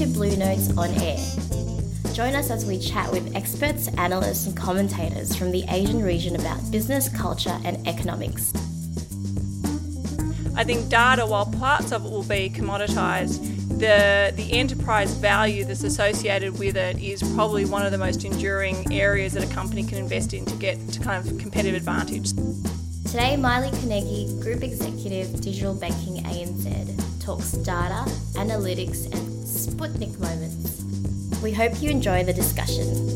to Blue Notes on Air. Join us as we chat with experts, analysts, and commentators from the Asian region about business, culture, and economics. I think data, while parts of it will be commoditised, the the enterprise value that's associated with it is probably one of the most enduring areas that a company can invest in to get to kind of competitive advantage. Today, Maile Carnegie, Group Executive Digital Banking ANZ, talks data, analytics, and Sputnik moments. We hope you enjoy the discussion.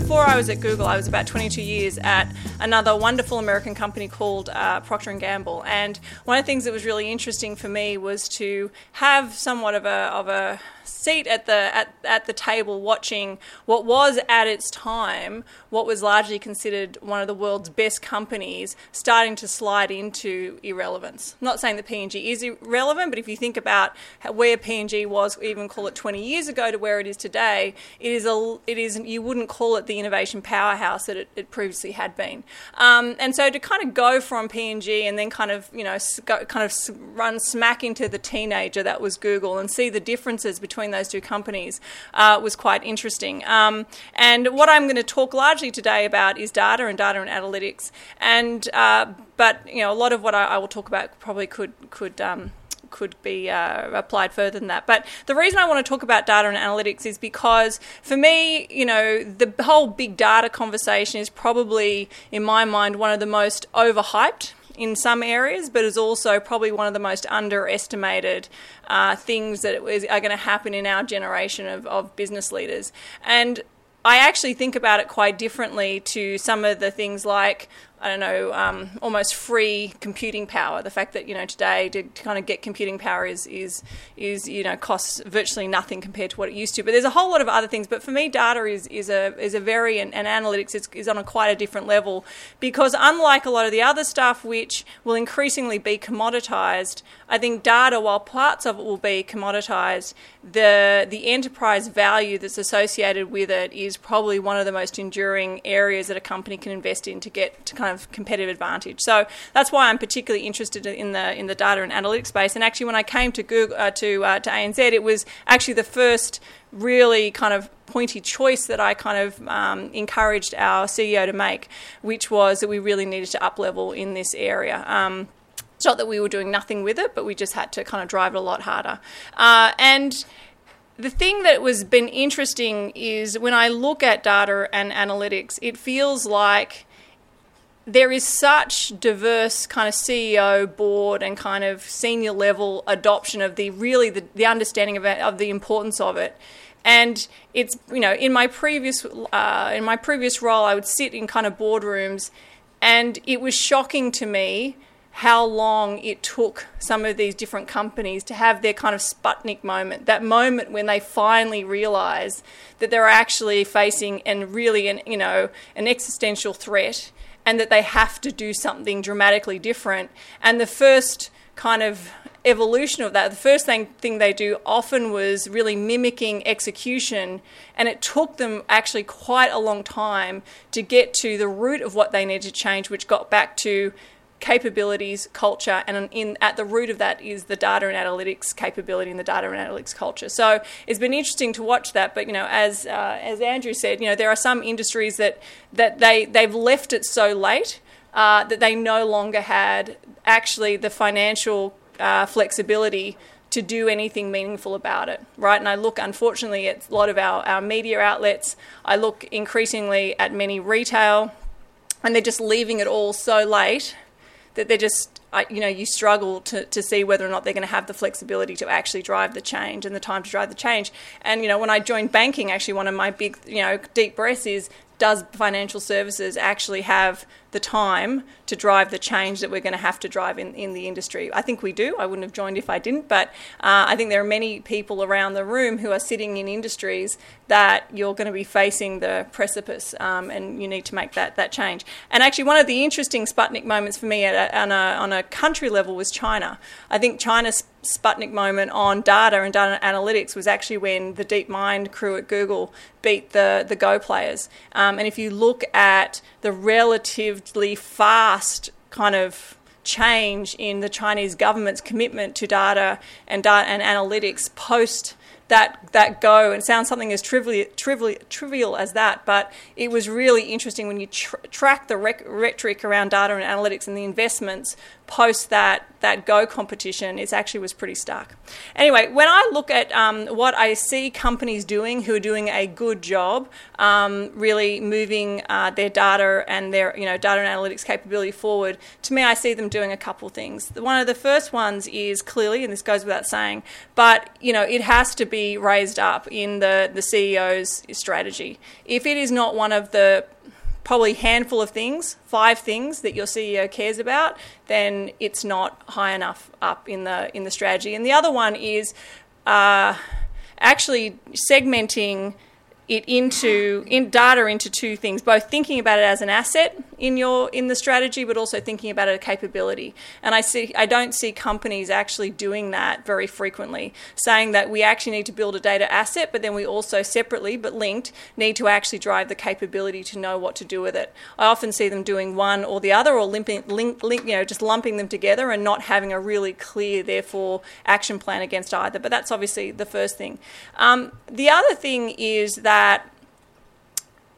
before I was at Google, I was about 22 years at another wonderful American company called uh, Procter and Gamble. And one of the things that was really interesting for me was to have somewhat of a of a seat at the at, at the table watching what was at its time what was largely considered one of the world's best companies starting to slide into irrelevance. I'm not saying that P&G is irrelevant, but if you think about where P&G was, even call it 20 years ago to where it is today, it is a it is you wouldn't call it the innovation powerhouse that it, it previously had been. Um, and so to kind of go from P&G and then kind of you know go, kind of run smack into the teenager that was Google and see the differences between those two companies uh, was quite interesting. Um, and what I'm going to talk largely today about is data and data and analytics. And uh, but you know a lot of what I, I, will talk about probably could could um, could be uh, applied further than that. But the reason I want to talk about data and analytics is because for me, you know, the whole big data conversation is probably, in my mind, one of the most overhyped in some areas, but is also probably one of the most underestimated uh, things that is, are going to happen in our generation of, of business leaders. And I actually think about it quite differently to some of the things like I don't know, um, almost free computing power. The fact that you know today to, to, kind of get computing power is is is you know costs virtually nothing compared to what it used to. But there's a whole lot of other things. But for me, data is is a is a very and, and analytics is, is on a quite a different level because unlike a lot of the other stuff, which will increasingly be commoditized, I think data, while parts of it will be commoditized, the the enterprise value that's associated with it is probably one of the most enduring areas that a company can invest in to get to kind kind of competitive advantage. So that's why I'm particularly interested in the in the data and analytics space. And actually, when I came to Google uh, to uh, to ANZ, it was actually the first really kind of pointy choice that I kind of um, encouraged our CEO to make, which was that we really needed to up level in this area. Um, it's not that we were doing nothing with it, but we just had to kind of drive it a lot harder. Uh, and the thing that was been interesting is when I look at data and analytics, it feels like there is such diverse kind of CEO board and kind of senior level adoption of the really the, the understanding of, it, of the importance of it. And it's you know in my previous uh, in my previous role, I would sit in kind of boardrooms, and it was shocking to me how long it took some of these different companies to have their kind of Sputnik moment, that moment when they finally realize that they're actually facing and really an you know an existential threat and that they have to do something dramatically different. And the first kind of evolution of that, the first thing, thing they do often was really mimicking execution, and it took them actually quite a long time to get to the root of what they needed to change, which got back to capabilities, culture, and in at the root of that is the data and analytics capability and the data and analytics culture. So it's been interesting to watch that. But you know, as uh, as Andrew said, you know, there are some industries that that they they've left it so late uh, that they no longer had actually the financial uh, flexibility to do anything meaningful about it, right? And I look, unfortunately, at a lot of our, our media outlets. I look increasingly at many retail, and they're just leaving it all so late that they're just uh, you know you struggle to, to see whether or not they're going to have the flexibility to actually drive the change and the time to drive the change. And you know when i joined banking actually one of my big you know deep breaths is does financial services actually have the time to drive the change that we're going to have to drive in, in the industry? I think we do. I wouldn't have joined if I didn't, but uh, I think there are many people around the room who are sitting in industries that you're going to be facing the precipice um, and you need to make that, that change. And actually, one of the interesting Sputnik moments for me a, on, a, on a country level was China. I think China's Sputnik moment on data and data analytics was actually when the DeepMind crew at Google beat the, the Go players. Um, and if you look at the relatively fast kind of change in the Chinese government's commitment to data and data and analytics post that that go and sounds something as trivial, trivial, trivial as that, but it was really interesting when you tr- track the rec- rhetoric around data and analytics and the investments post that that Go competition, it actually was pretty stark. Anyway, when I look at um, what I see companies doing who are doing a good job, um, really moving uh, their data and their you know data and analytics capability forward, to me, I see them doing a couple things. One of the first ones is clearly, and this goes without saying, but you know it has to be raised up in the the CEO's strategy. If it is not one of the probably handful of things, five things that your CEO cares about, then it's not high enough up in the in the strategy. And the other one is uh, actually segmenting it into in data into two things both thinking about it as an asset in your in the strategy but also thinking about it a capability. And i see i don't see companies actually doing that very frequently saying that we actually need to build a data asset but then we also separately but linked need to actually drive the capability to know what to do with it. I often see them doing one or the other or limping link, link you know just lumping them together and not having a really clear therefore action plan against either. But that's obviously the first thing. Um, the other thing is that that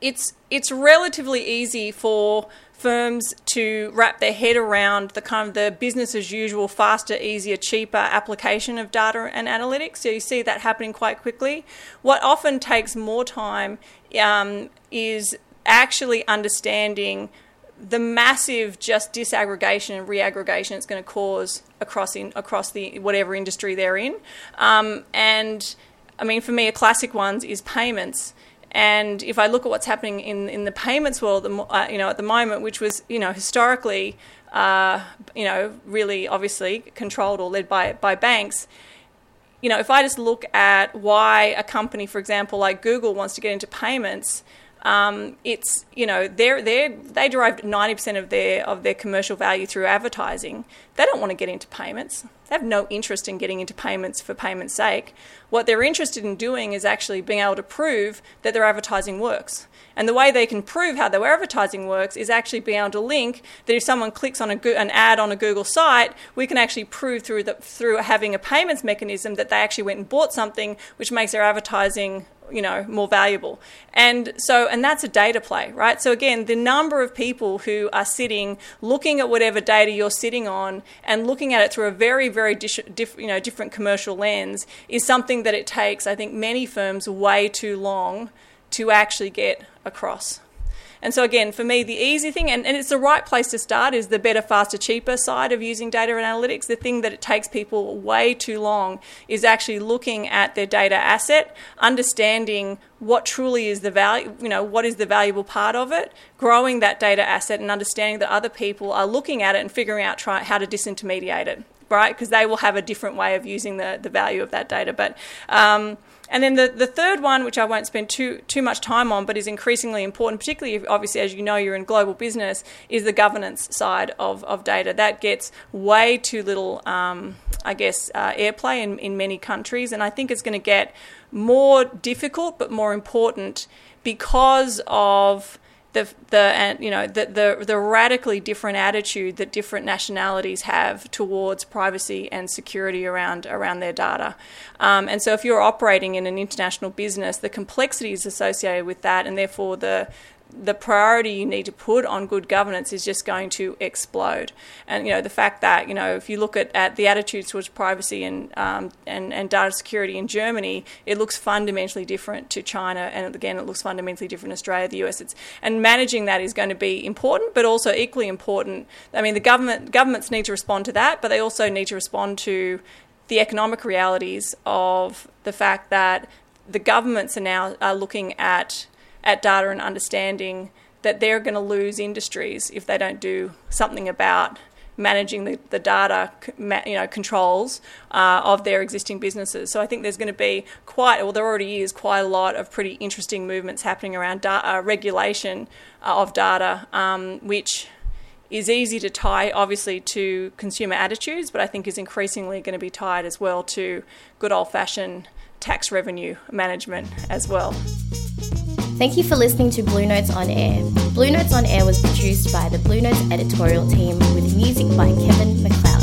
it's it's relatively easy for firms to wrap their head around the kind of the business as usual, faster, easier, cheaper application of data and analytics. So you see that happening quite quickly. What often takes more time um, is actually understanding the massive just disaggregation and reaggregation it's going to cause across in across the whatever industry they're in, um, and I mean, for me, a classic one is payments. And if I look at what's happening in, in the payments world, uh, you know, at the moment, which was, you know, historically, uh, you know, really obviously controlled or led by by banks. You know, if I just look at why a company, for example, like Google, wants to get into payments, um, it's you know they they they derive ninety percent of their of their commercial value through advertising. They don't want to get into payments. They have no interest in getting into payments for payment's sake. What they're interested in doing is actually being able to prove that their advertising works. And the way they can prove how their advertising works is actually being able to link that if someone clicks on a, an ad on a Google site, we can actually prove through the, through having a payments mechanism that they actually went and bought something, which makes their advertising you know more valuable and so and that's a data play right so again the number of people who are sitting looking at whatever data you're sitting on and looking at it through a very very diff, you know different commercial lens is something that it takes i think many firms way too long to actually get across and so, again, for me, the easy thing, and, and it's the right place to start, is the better, faster, cheaper side of using data and analytics. The thing that it takes people way too long is actually looking at their data asset, understanding what truly is the value, you know, what is the valuable part of it, growing that data asset and understanding that other people are looking at it and figuring out try, how to disintermediate it, right? Because they will have a different way of using the, the value of that data. But, um, and then the, the third one, which I won't spend too, too much time on, but is increasingly important, particularly if, obviously as you know you're in global business, is the governance side of, of data. That gets way too little, um, I guess, uh, airplay in, in many countries, and I think it's going to get more difficult but more important because of the the you know the, the the radically different attitude that different nationalities have towards privacy and security around around their data. Um, and so, if you're operating in an international business, the complexities associated with that, and therefore the the priority you need to put on good governance is just going to explode. And you know the fact that you know if you look at, at the attitudes towards privacy and, um, and and data security in Germany, it looks fundamentally different to China, and again it looks fundamentally different in Australia, the US. It's, and managing that is going to be important, but also equally important. I mean, the government governments need to respond to that, but they also need to respond to the economic realities of the fact that the governments are now are looking at at data and understanding that they're going to lose industries if they don't do something about managing the, the data you know controls uh, of their existing businesses. So I think there's going to be quite, well, there already is quite a lot of pretty interesting movements happening around data, uh, regulation uh, of data, um, which is easy to tie, obviously, to consumer attitudes, but I think is increasingly going to be tied as well to good old fashioned tax revenue management as well. Thank you for listening to Blue Notes on Air. Blue Notes on Air was produced by the Blue Notes editorial team with music by Kevin MacLeod.